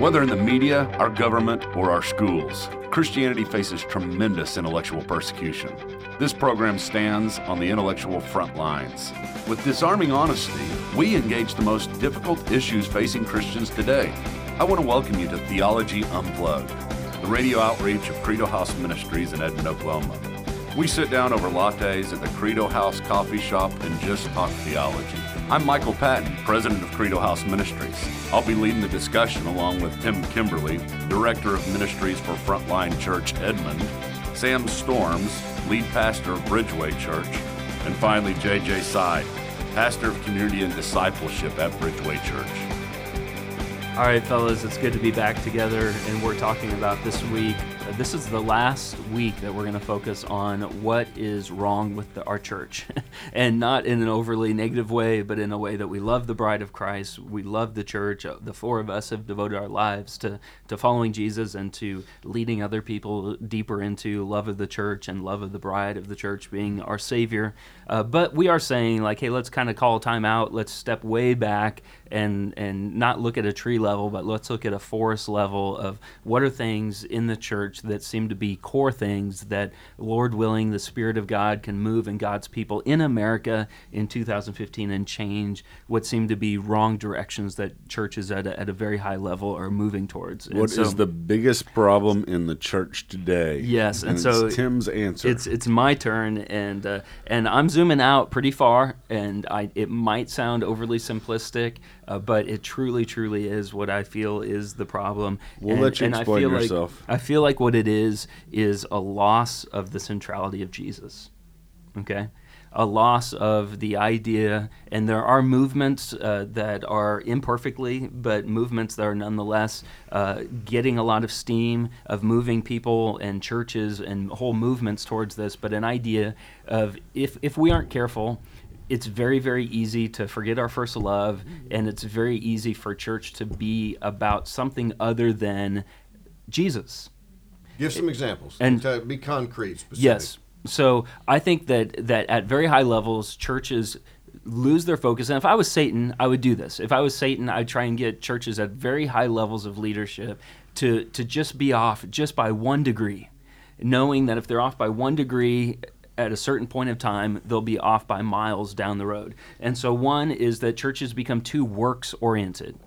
Whether in the media, our government, or our schools, Christianity faces tremendous intellectual persecution. This program stands on the intellectual front lines. With disarming honesty, we engage the most difficult issues facing Christians today. I want to welcome you to Theology Unplugged, the radio outreach of Credo House Ministries in Edmond, Oklahoma. We sit down over lattes at the Credo House coffee shop and just talk theology. I'm Michael Patton, president of Credo House Ministries. I'll be leading the discussion along with Tim Kimberley, director of ministries for Frontline Church Edmond, Sam Storms, lead pastor of Bridgeway Church, and finally JJ Seid, pastor of community and discipleship at Bridgeway Church. All right, fellas, it's good to be back together, and we're talking about this week this is the last week that we're going to focus on what is wrong with the, our church. and not in an overly negative way, but in a way that we love the bride of Christ. We love the church. Uh, the four of us have devoted our lives to, to following Jesus and to leading other people deeper into love of the church and love of the bride of the church being our Savior. Uh, but we are saying, like, hey, let's kind of call time out. Let's step way back and and not look at a tree level, but let's look at a forest level of what are things in the church that seem to be core things that, Lord willing, the Spirit of God can move in God's people in America in 2015 and change what seem to be wrong directions that churches at a, at a very high level are moving towards. And what so, is the biggest problem in the church today? Yes, and, and so Tim's answer. It's it's my turn, and uh, and I'm zooming out pretty far, and I it might sound overly simplistic uh, but it truly, truly is what I feel is the problem. We'll and, let you explain I feel yourself. Like, I feel like what it is is a loss of the centrality of Jesus. Okay? a loss of the idea, and there are movements uh, that are imperfectly, but movements that are nonetheless uh, getting a lot of steam of moving people and churches and whole movements towards this. But an idea of if if we aren't careful, it's very very easy to forget our first love mm-hmm. and it's very easy for church to be about something other than jesus. Give some examples and to be concrete specific. yes. So i think that that at very high levels churches lose their focus. And if i was satan i would do this. If i was satan i'd try and get churches at very high levels of leadership to to just be off just by one degree knowing that if they're off by one degree at a certain point of time, they'll be off by miles down the road. And so, one is that churches become too works oriented.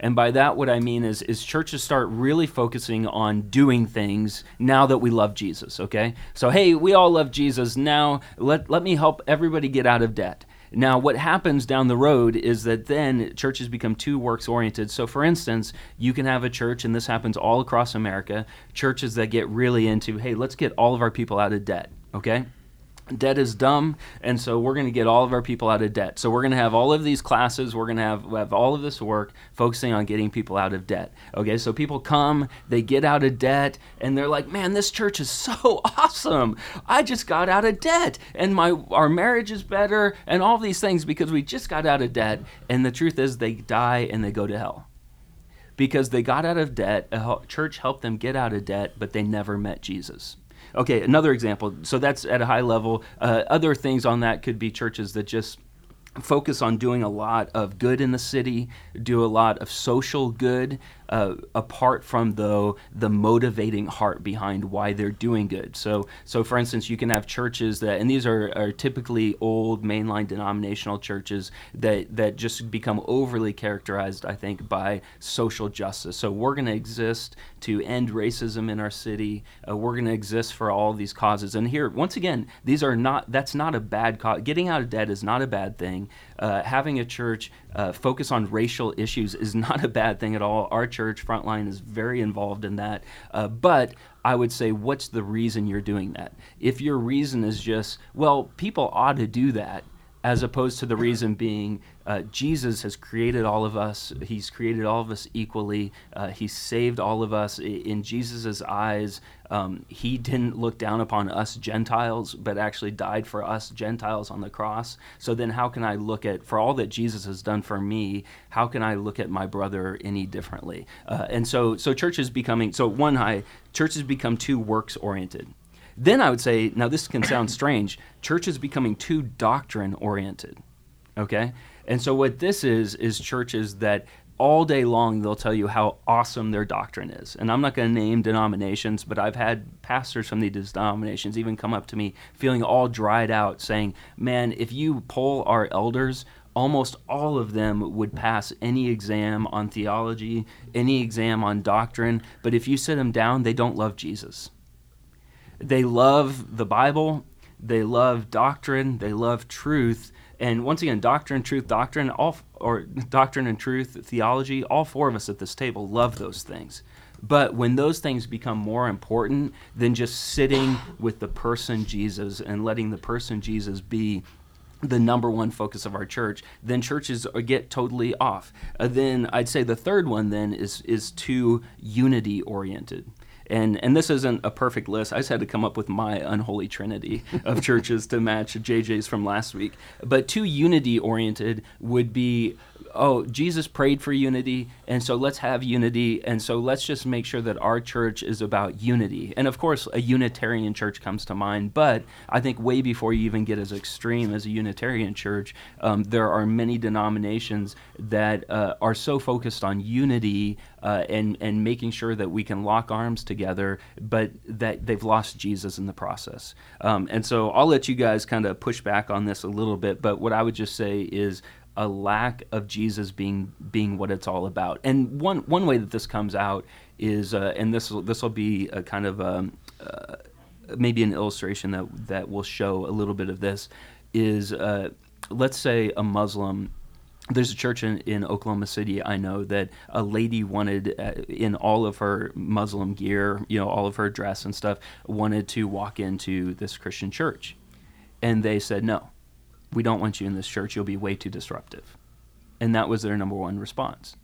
And by that, what I mean is, is churches start really focusing on doing things now that we love Jesus, okay? So, hey, we all love Jesus. Now, let, let me help everybody get out of debt. Now, what happens down the road is that then churches become too works oriented. So, for instance, you can have a church, and this happens all across America, churches that get really into, hey, let's get all of our people out of debt, okay? Debt is dumb and so we're going to get all of our people out of debt. So we're going to have all of these classes we're going to have, have all of this work focusing on getting people out of debt okay? So people come they get out of debt and they're like man this church is so awesome. I just got out of debt and my our marriage is better and all these things because we just got out of debt. And the truth is they die and they go to hell. Because they got out of debt a church helped them get out of debt but they never met jesus Okay, another example. So that's at a high level. Uh, other things on that could be churches that just focus on doing a lot of good in the city, do a lot of social good, uh, apart from though the motivating heart behind why they're doing good. So, so for instance, you can have churches that, and these are, are typically old mainline denominational churches that that just become overly characterized, I think, by social justice. So we're going to exist to end racism in our city. Uh, we're going to exist for all these causes. And here, once again, these are not. That's not a bad cause. Getting out of debt is not a bad thing. Uh, having a church uh, focus on racial issues is not a bad thing at all. Our church, Frontline, is very involved in that. Uh, but I would say, what's the reason you're doing that? If your reason is just, well, people ought to do that, as opposed to the reason being uh, Jesus has created all of us. He's created all of us equally. Uh, he saved all of us. In Jesus' eyes, um, he didn't look down upon us Gentiles, but actually died for us Gentiles on the cross. So then, how can I look at, for all that Jesus has done for me, how can I look at my brother any differently? Uh, and so, so church is becoming, so one high, church has become too works oriented. Then I would say, now this can sound strange, church is becoming too doctrine oriented. Okay? And so what this is is churches that all day long they'll tell you how awesome their doctrine is. And I'm not going to name denominations, but I've had pastors from these denominations even come up to me feeling all dried out saying, "Man, if you poll our elders, almost all of them would pass any exam on theology, any exam on doctrine, but if you sit them down, they don't love Jesus. They love the Bible, they love doctrine, they love truth, and once again, doctrine, truth, doctrine, all or doctrine and truth, theology, all four of us at this table love those things. But when those things become more important than just sitting with the person Jesus and letting the person Jesus be the number one focus of our church, then churches get totally off. Uh, then I'd say the third one then is is too unity oriented and and this isn't a perfect list. I just had to come up with my unholy trinity of churches to match JJ's from last week. But too unity oriented would be oh, Jesus prayed for unity, and so let's have unity, and so let's just make sure that our church is about unity. And of course, a Unitarian church comes to mind, but I think way before you even get as extreme as a Unitarian church, um, there are many denominations that uh, are so focused on unity uh, and and making sure that we can lock arms together, but that they've lost Jesus in the process. Um, and so I'll let you guys kind of push back on this a little bit, but what I would just say is a lack of Jesus being being what it's all about. And one one way that this comes out is, uh, and this this will be a kind of a, um, uh, maybe an illustration that that will show a little bit of this. Is uh, let's say a Muslim. There's a church in, in Oklahoma City I know that a lady wanted uh, in all of her Muslim gear, you know, all of her dress and stuff, wanted to walk into this Christian church, and they said no we don't want you in this church. You'll be way too disruptive. And that was their number one response.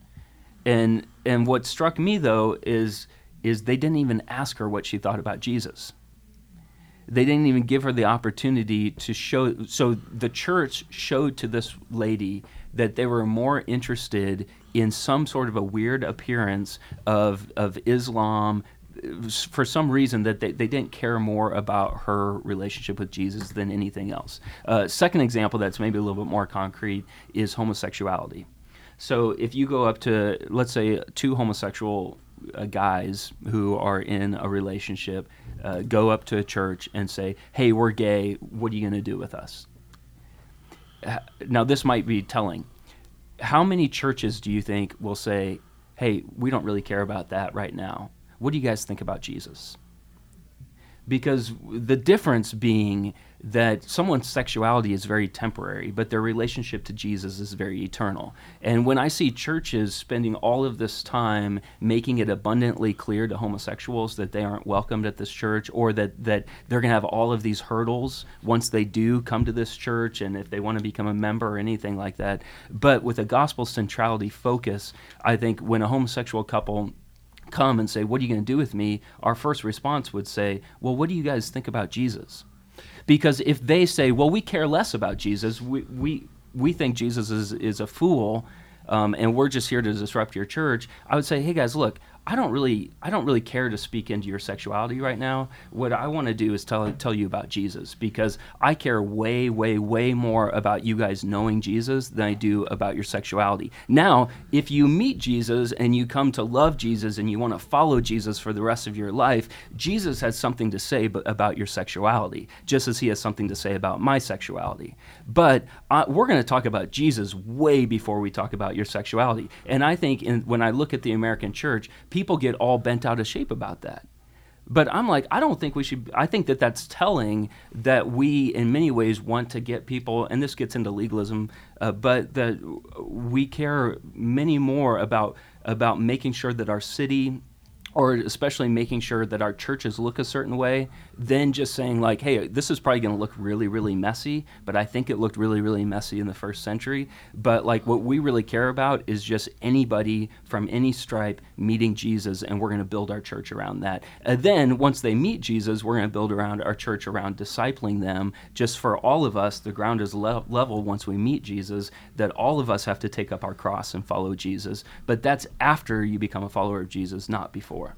And and what struck me though is is they didn't even ask her what she thought about Jesus. They didn't even give her the opportunity to show so the church showed to this lady that they were more interested in some sort of a weird appearance of of Islam for some reason that they, they didn't care more about her relationship with Jesus than anything else. Uh, second example that's maybe a little bit more concrete is homosexuality. So if you go up to, let's say, two homosexual uh, guys who are in a relationship uh, go up to a church and say, hey, we're gay, what are you going to do with us? Now, this might be telling. How many churches do you think will say, hey, we don't really care about that right now? What do you guys think about Jesus? Because the difference being that someone's sexuality is very temporary, but their relationship to Jesus is very eternal. And when I see churches spending all of this time making it abundantly clear to homosexuals that they aren't welcomed at this church or that, that they're going to have all of these hurdles once they do come to this church and if they want to become a member or anything like that. But with a gospel centrality focus, I think when a homosexual couple come and say, What are you going to do with me? Our first response would say, Well, what do you guys think about Jesus? Because if they say, Well, we care less about Jesus, we, we, we think Jesus is, is a fool, um, and we're just here to disrupt your church, I would say, Hey guys, look, I don't really I don't really care to speak into your sexuality right now. What I want to do is tell tell you about Jesus because I care way way way more about you guys knowing Jesus than I do about your sexuality. Now, if you meet Jesus and you come to love Jesus and you want to follow Jesus for the rest of your life, Jesus has something to say about your sexuality, just as he has something to say about my sexuality. But uh, we're going to talk about Jesus way before we talk about your sexuality. And I think in, when I look at the American church, people get all bent out of shape about that. But I'm like, I don't think we should. I think that that's telling that we, in many ways, want to get people, and this gets into legalism, uh, but that we care many more about about making sure that our city or especially making sure that our churches look a certain way, than just saying like, "Hey, this is probably going to look really, really messy," but I think it looked really, really messy in the first century. But like, what we really care about is just anybody from any stripe meeting Jesus, and we're going to build our church around that. And then once they meet Jesus, we're going to build around our church around discipling them. Just for all of us, the ground is le- level once we meet Jesus. That all of us have to take up our cross and follow Jesus. But that's after you become a follower of Jesus, not before.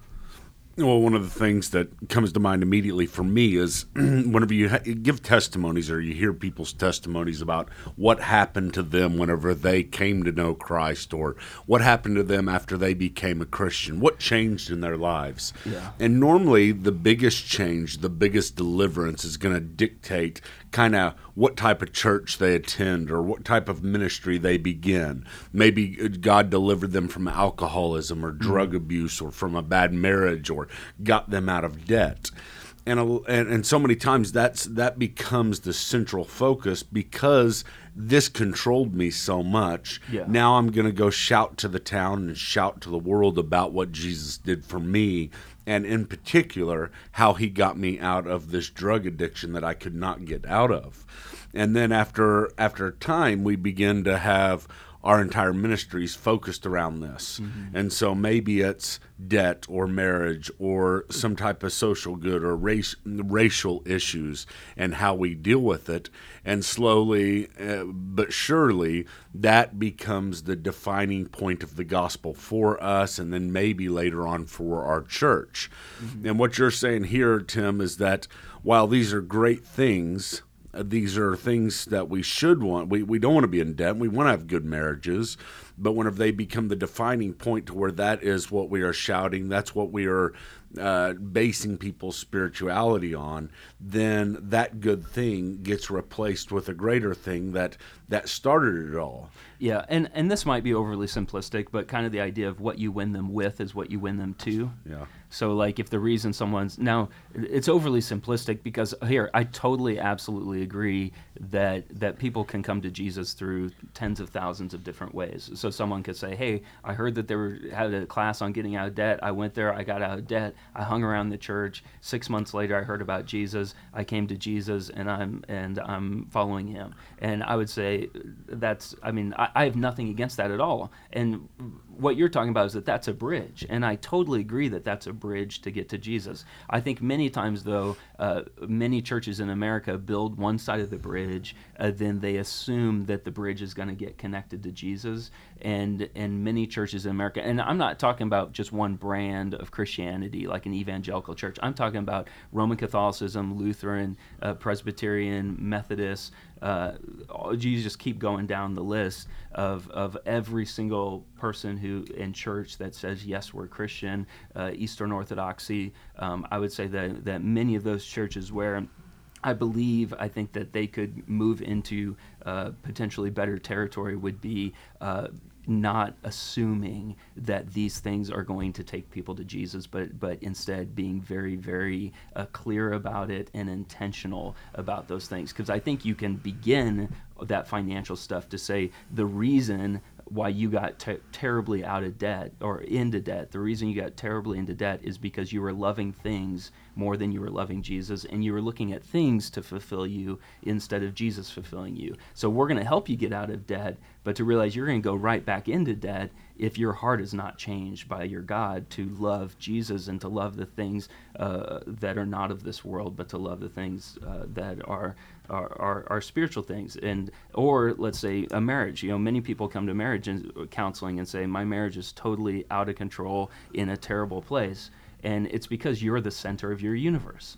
Well, one of the things that comes to mind immediately for me is whenever you ha- give testimonies or you hear people's testimonies about what happened to them whenever they came to know Christ or what happened to them after they became a Christian, what changed in their lives. Yeah. And normally, the biggest change, the biggest deliverance is going to dictate kind of what type of church they attend or what type of ministry they begin. Maybe God delivered them from alcoholism or drug mm-hmm. abuse or from a bad marriage or got them out of debt. And, and and so many times that's that becomes the central focus because this controlled me so much. Yeah. Now I'm going to go shout to the town and shout to the world about what Jesus did for me and in particular how he got me out of this drug addiction that I could not get out of. And then after after time we begin to have our entire ministries focused around this. Mm-hmm. And so maybe it's debt or marriage or some type of social good or race, racial issues and how we deal with it. And slowly uh, but surely, that becomes the defining point of the gospel for us and then maybe later on for our church. Mm-hmm. And what you're saying here, Tim, is that while these are great things, these are things that we should want. We, we don't want to be in debt. We want to have good marriages. But whenever they become the defining point to where that is what we are shouting, that's what we are uh, basing people's spirituality on, then that good thing gets replaced with a greater thing that that started it all. Yeah, and and this might be overly simplistic, but kind of the idea of what you win them with is what you win them to. Yeah. So like if the reason someone's now it's overly simplistic because here I totally absolutely agree that that people can come to Jesus through tens of thousands of different ways. So someone could say, "Hey, I heard that there were had a class on getting out of debt. I went there, I got out of debt. I hung around the church. 6 months later I heard about Jesus. I came to Jesus and I'm and I'm following him." And I would say that's I mean, I, I have nothing against that at all. And what you're talking about is that that's a bridge, and I totally agree that that's a bridge to get to Jesus. I think many times, though, uh, many churches in America build one side of the bridge, uh, then they assume that the bridge is going to get connected to Jesus, and and many churches in America, and I'm not talking about just one brand of Christianity like an evangelical church. I'm talking about Roman Catholicism, Lutheran, uh, Presbyterian, Methodist uh, you just keep going down the list of, of every single person who in church that says yes we're Christian, uh, Eastern Orthodoxy. Um, I would say that that many of those churches where I believe I think that they could move into uh, potentially better territory would be uh, not assuming that these things are going to take people to Jesus, but but instead being very very uh, clear about it and intentional about those things. Because I think you can begin that financial stuff to say the reason why you got ter- terribly out of debt or into debt. The reason you got terribly into debt is because you were loving things more than you were loving Jesus, and you were looking at things to fulfill you instead of Jesus fulfilling you. So we're going to help you get out of debt, but to realize you're going to go right back into debt if your heart is not changed by your God to love Jesus and to love the things uh, that are not of this world, but to love the things uh, that are, are, spiritual things. And or let's say a marriage. You know, many people come to marriage and counseling and say, "My marriage is totally out of control in a terrible place." and it's because you're the center of your universe.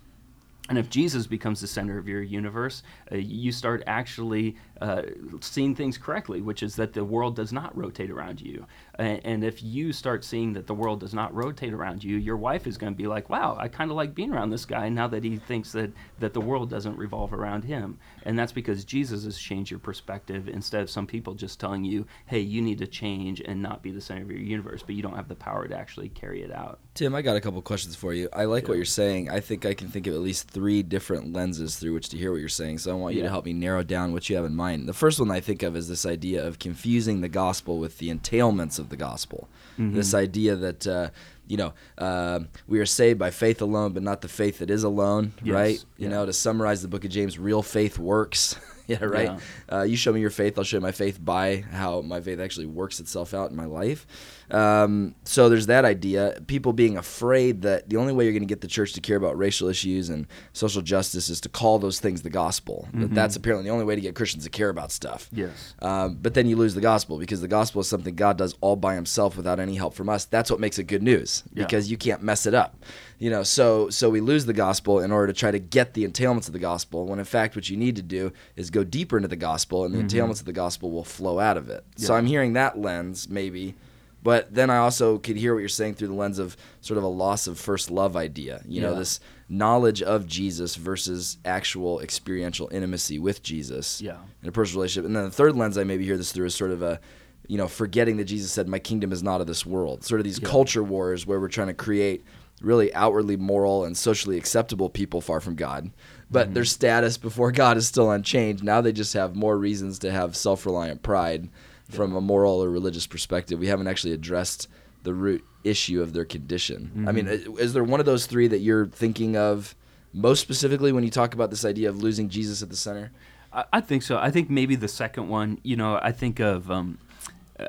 And if Jesus becomes the center of your universe, uh, you start actually uh, seeing things correctly, which is that the world does not rotate around you. And, and if you start seeing that the world does not rotate around you, your wife is going to be like, wow, I kind of like being around this guy now that he thinks that, that the world doesn't revolve around him. And that's because Jesus has changed your perspective instead of some people just telling you, hey, you need to change and not be the center of your universe, but you don't have the power to actually carry it out. Tim, I got a couple questions for you. I like yeah. what you're saying. I think I can think of at least three different lenses through which to hear what you're saying. So I want you yeah. to help me narrow down what you have in mind. The first one I think of is this idea of confusing the gospel with the entailments of the gospel. Mm-hmm. This idea that uh, you know uh, we are saved by faith alone, but not the faith that is alone. Yes. Right? You yeah. know, to summarize the book of James, real faith works. yeah, right. Yeah. Uh, you show me your faith, I'll show you my faith by how my faith actually works itself out in my life. Um, so there's that idea. People being afraid that the only way you're going to get the church to care about racial issues and social justice is to call those things the gospel. Mm-hmm. That that's apparently the only way to get Christians to care about stuff. Yes. Um, but then you lose the gospel because the gospel is something God does all by Himself without any help from us. That's what makes it good news yeah. because you can't mess it up. You know, so so we lose the gospel in order to try to get the entailments of the gospel. When in fact, what you need to do is go deeper into the gospel, and the mm-hmm. entailments of the gospel will flow out of it. Yeah. So I'm hearing that lens maybe but then I also could hear what you're saying through the lens of sort of a loss of first love idea. You yeah. know, this knowledge of Jesus versus actual experiential intimacy with Jesus yeah. in a personal relationship. And then the third lens I maybe hear this through is sort of a, you know, forgetting that Jesus said, "My kingdom is not of this world." Sort of these yeah. culture wars where we're trying to create really outwardly moral and socially acceptable people far from God, but mm-hmm. their status before God is still unchanged. Now they just have more reasons to have self-reliant pride from a moral or religious perspective. We haven't actually addressed the root issue of their condition. Mm-hmm. I mean, is there one of those three that you're thinking of most specifically when you talk about this idea of losing Jesus at the center? I, think so. I think maybe the second one. You know, I think of. Um,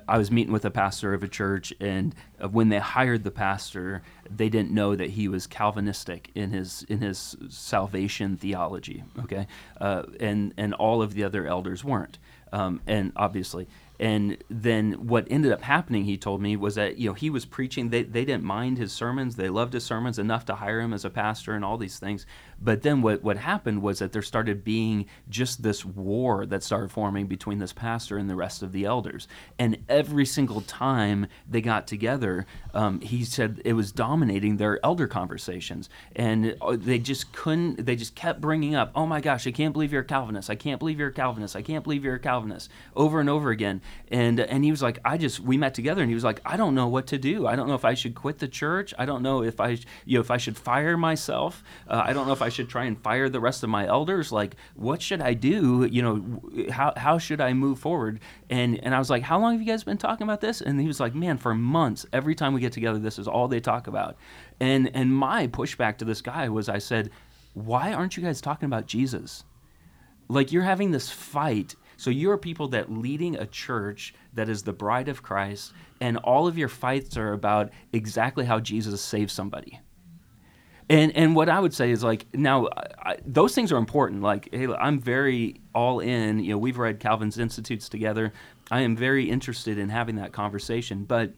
I was meeting with a pastor of a church, and when they hired the pastor, they didn't know that he was Calvinistic in his in his salvation theology. Okay, uh, and and all of the other elders weren't, um, and obviously, and then what ended up happening, he told me, was that you know he was preaching. They they didn't mind his sermons. They loved his sermons enough to hire him as a pastor and all these things. But then what what happened was that there started being just this war that started forming between this pastor and the rest of the elders. And every single time they got together, um, he said it was dominating their elder conversations, and uh, they just couldn't. They just kept bringing up, "Oh my gosh, I can't believe you're a Calvinist. I can't believe you're a Calvinist. I can't believe you're a Calvinist," over and over again and and he was like, I just we met together, and he was like, I don't know what to do. I don't know if I should quit the church. I don't know if I you know if I should fire myself. Uh, I don't know if I should try and fire the rest of my elders. Like, what should I do? You know, how how should I move forward? And and I was like, how long have you guys been talking about this? And he was like, man, for months. Every time we get together, this is all they talk about. And and my pushback to this guy was, I said, why aren't you guys talking about Jesus? Like you're having this fight so you are people that leading a church that is the bride of Christ, and all of your fights are about exactly how Jesus saved somebody. And and what I would say is like now I, those things are important. Like hey, I'm very all in. You know, we've read Calvin's Institutes together. I am very interested in having that conversation, but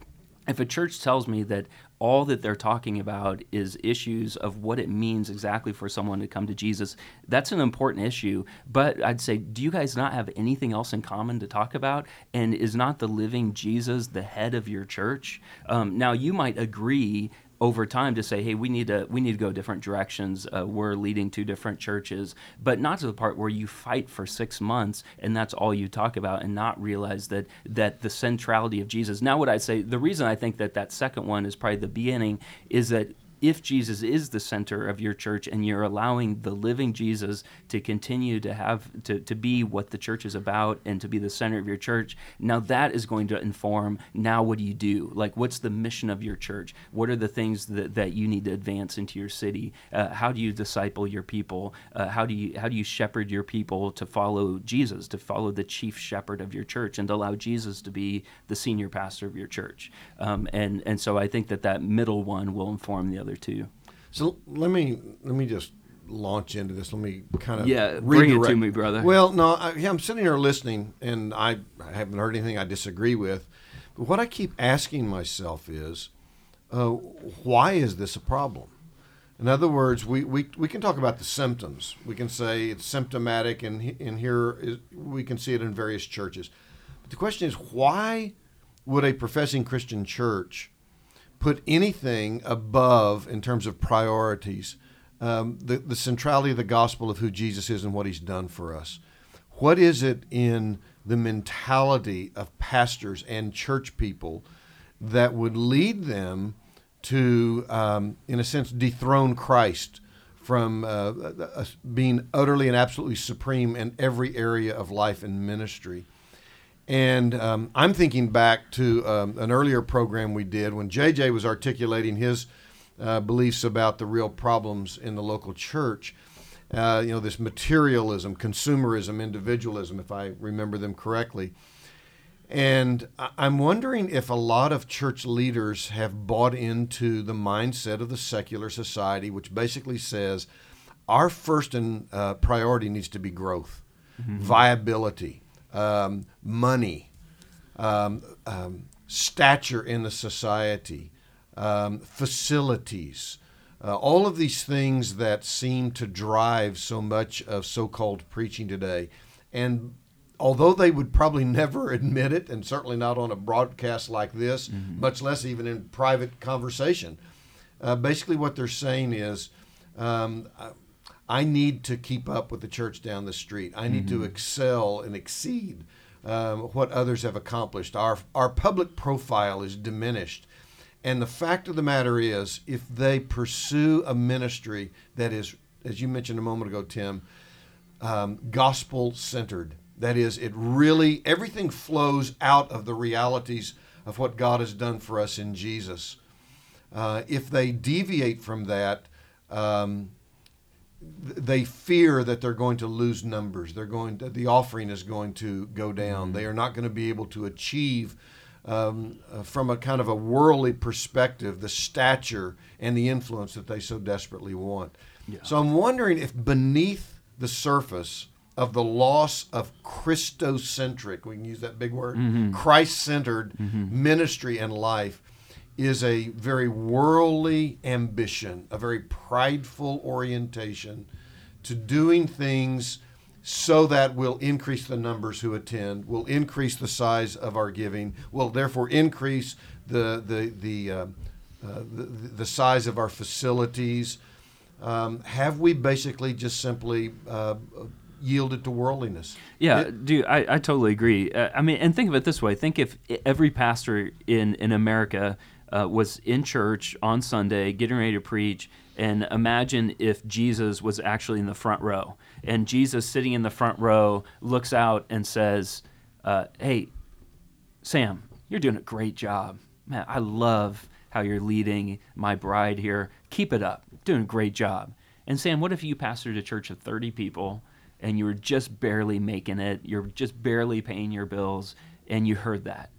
if a church tells me that all that they're talking about is issues of what it means exactly for someone to come to Jesus. That's an important issue. But I'd say, do you guys not have anything else in common to talk about? And is not the living Jesus the head of your church? Um, now, you might agree over time to say, hey, we need to we need to go different directions. Uh, we're leading two different churches, but not to the part where you fight for six months and that's all you talk about, and not realize that that the centrality of Jesus. Now, what I'd say, the reason I think that that second one is probably the beginning is that if Jesus is the center of your church and you're allowing the living Jesus to continue to have to, to be what the church is about and to be the center of your church, now that is going to inform now what do you do? Like what's the mission of your church? What are the things that, that you need to advance into your city? Uh, how do you disciple your people? Uh, how do you how do you shepherd your people to follow Jesus, to follow the chief shepherd of your church and to allow Jesus to be the senior pastor of your church? Um, and and so I think that that middle one will inform the other other two. So let me let me just launch into this. Let me kind of yeah, bring it to me, brother. Well, no, I, I'm sitting here listening, and I, I, haven't heard anything I disagree with. But what I keep asking myself is, uh, why is this a problem? In other words, we, we, we can talk about the symptoms. We can say it's symptomatic, and in here is, we can see it in various churches. But the question is, why would a professing Christian church put anything above in terms of priorities um, the, the centrality of the gospel of who Jesus is and what he's done for us. What is it in the mentality of pastors and church people that would lead them to, um, in a sense, dethrone Christ from uh, uh, being utterly and absolutely supreme in every area of life and ministry? And um, I'm thinking back to um, an earlier program we did when JJ was articulating his uh, beliefs about the real problems in the local church. uh, you know, this materialism, consumerism, individualism, if I remember them correctly. And I'm wondering if a lot of church leaders have bought into the mindset of the secular society, which basically says our first and uh, priority needs to be growth, viability, um, money, um, um, stature in the society, um, facilities, uh, all of these things that seem to drive so much of so called preaching today. And although they would probably never admit it, and certainly not on a broadcast like this, much less even in private conversation, uh, basically what they're saying is um, I- need to keep up with the church down the street. I need to excel and exceed um, what others have accomplished. Our, our public profile is diminished. And the fact of the matter is, if they pursue a ministry that is, as you mentioned a moment ago, Tim, um, gospel centered. That is, it really, everything flows out of the realities of what God has done for us in Jesus. Uh, if they deviate from that, um, they fear that they're going to lose numbers. They're going to, the offering is going to go down. They are not going to be able to achieve, um, uh, from a kind of a worldly perspective, the stature and the influence that they so desperately want. So I'm wondering if beneath the surface of the loss of Christocentric, we can use that big word, Christ-centered ministry and life, is a very worldly ambition, a very prideful orientation to doing things so that we'll increase the numbers who attend, we'll increase the size of our giving, we'll therefore increase the the the uh, uh, the, the size of our facilities. Um, have we basically just simply uh, yielded to worldliness? Yeah, dude, I, I totally agree. Uh, I mean, and think of it this way: think if every pastor in in America uh, was in church on Sunday, getting ready to preach, and imagine if Jesus was actually in the front row, and Jesus sitting in the front row looks out and says, uh, "Hey, Sam, you're doing a great job, man. I love how you're leading my bride here. Keep it up, doing a great job." And Sam, what if you pastored a church of 30 people? and you were just barely making it, you're just barely paying your bills, and you heard that,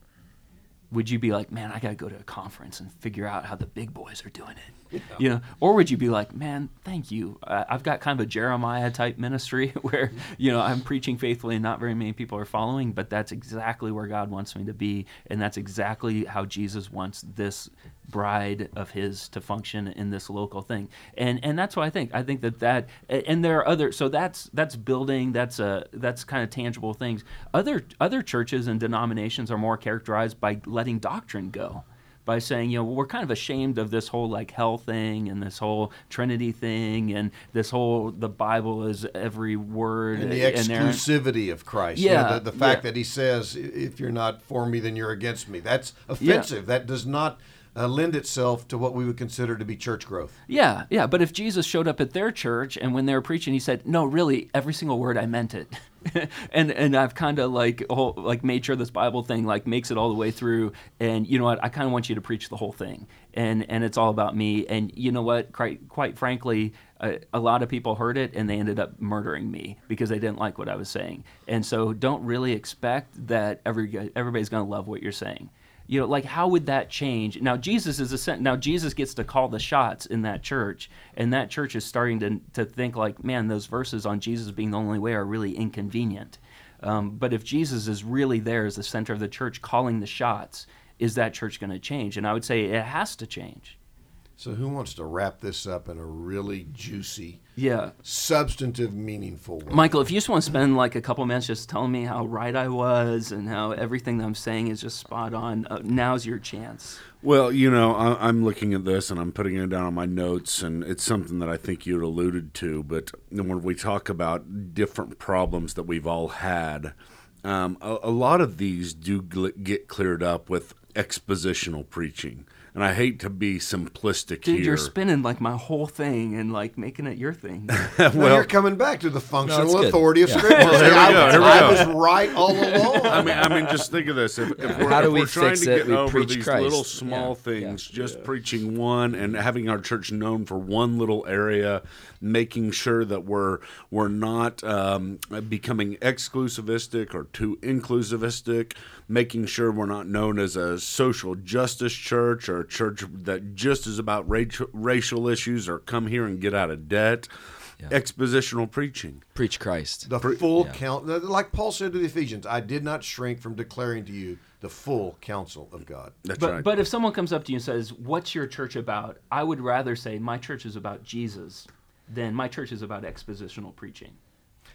would you be like, man, I got to go to a conference and figure out how the big boys are doing it? You know, or would you be like, man, thank you. I've got kind of a Jeremiah type ministry where, you know, I'm preaching faithfully and not very many people are following, but that's exactly where God wants me to be. And that's exactly how Jesus wants this bride of his to function in this local thing and and that's what i think i think that that and there are other so that's that's building that's a that's kind of tangible things other other churches and denominations are more characterized by letting doctrine go by saying, you know, we're kind of ashamed of this whole like hell thing and this whole Trinity thing and this whole the Bible is every word And the exclusivity of Christ. You know, Yeah, the, the fact yeah. that he says, if you're not for me, then you're against me. That's offensive. That does not uh, lend itself to what we would consider to be church growth. Yeah, yeah. But if Jesus showed up at their church and when they were preaching, he said, "No, really, every single word I meant it," and and I've kind of like whole, like made sure this Bible thing like makes it all the way through. And you know what? I kind of want you to preach the whole thing, and and it's all about me. And you know what? Quite quite frankly. Uh, a lot of people heard it and they ended up murdering me because they didn't like what I was saying. And so, don't really expect that every everybody's going to love what you're saying you know like how would that change? Now jesus is a now jesus gets to call the shots in that church and that church is starting to, to think like man those verses on jesus being the only way are really inconvenient. Um, but if jesus is really there as the center of the church calling the shots is that church going to change? And i would say it has to change So, who wants to wrap this up in a really juicy, yeah substantive, meaningful way? michael if you just want to spend like a couple minutes just telling me how right i was and how everything that i'm saying is just spot on uh, now's your chance Well, you know, I, I'm looking at this and I'm putting it down on my notes, and it's something that I think you'd alluded to. But when we talk about different problems that we've all had, um, a, a lot of these do gl- get cleared up with expositional preaching. And I hate to be simplistic Dude, here. you're spinning like my whole thing and like making it your thing. well, you're coming back to the functional it's good. authority of Yeah. Scripture. Well, here we I, go, here we I was right all along. I mean, I mean, just think of this. If, if we're, How do if we we're trying fix to it? get We over preach these Christ. little small Yeah, things, just preaching one and having our church known for one little area, making sure that we're we're not um, becoming exclusivistic or too inclusivistic, making sure we're not known as a social justice church or a church that just is about racial, racial issues or come here and get out of debt. Expositional preaching. Preach Christ. the full count, like Paul said to the Ephesians, I did not shrink from declaring to you the full counsel of God. That's but right. but if someone comes up to you and says, "What's your church about?" I would rather say my church is about Jesus than my church is about expositional preaching.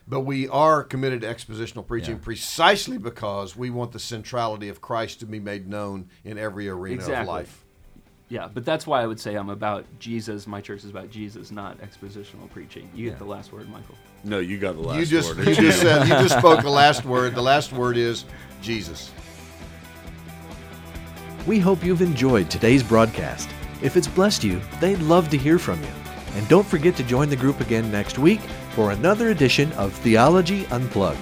But we are committed to expositional preaching Yeah. precisely because we want the centrality of Christ to be made known in every arena of Exactly. life. Yeah, but that's why I would say I'm about Jesus. My church is about Jesus, not expositional preaching. You get the last word, Michael. no, you got the last You just word. you just said you just spoke the last word. The last word is Jesus. We hope you've enjoyed today's broadcast. If it's blessed you, they'd love to hear from you. And don't forget to join the group again next week for another edition of Theology Unplugged.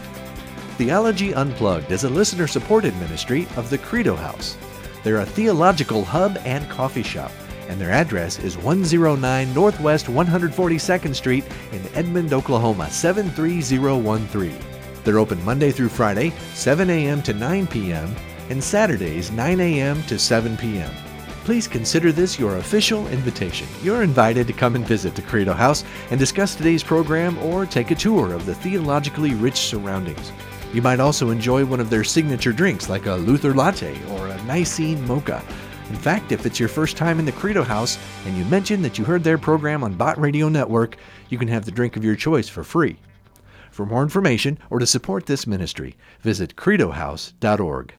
Theology Unplugged is a listener supported ministry of the Credo House. They're a theological hub and coffee shop, and their address is 109 Northwest 142nd Street in Edmond, Oklahoma 73013. They're open Monday through Friday, 7 a.m. to 9 p.m., and Saturdays, 9 a.m. to 7 p.m. Please consider this your official invitation. You're invited to come and visit the Credo House and discuss today's program or take a tour of the theologically rich surroundings. You might also enjoy one of their signature drinks like a Luther Latte or a Nicene Mocha. In fact, if it's your first time in the Credo House and you mention that you heard their program on Bott Radio Network, you can have the drink of your choice for free. For more information or to support this ministry, visit credohouse.org.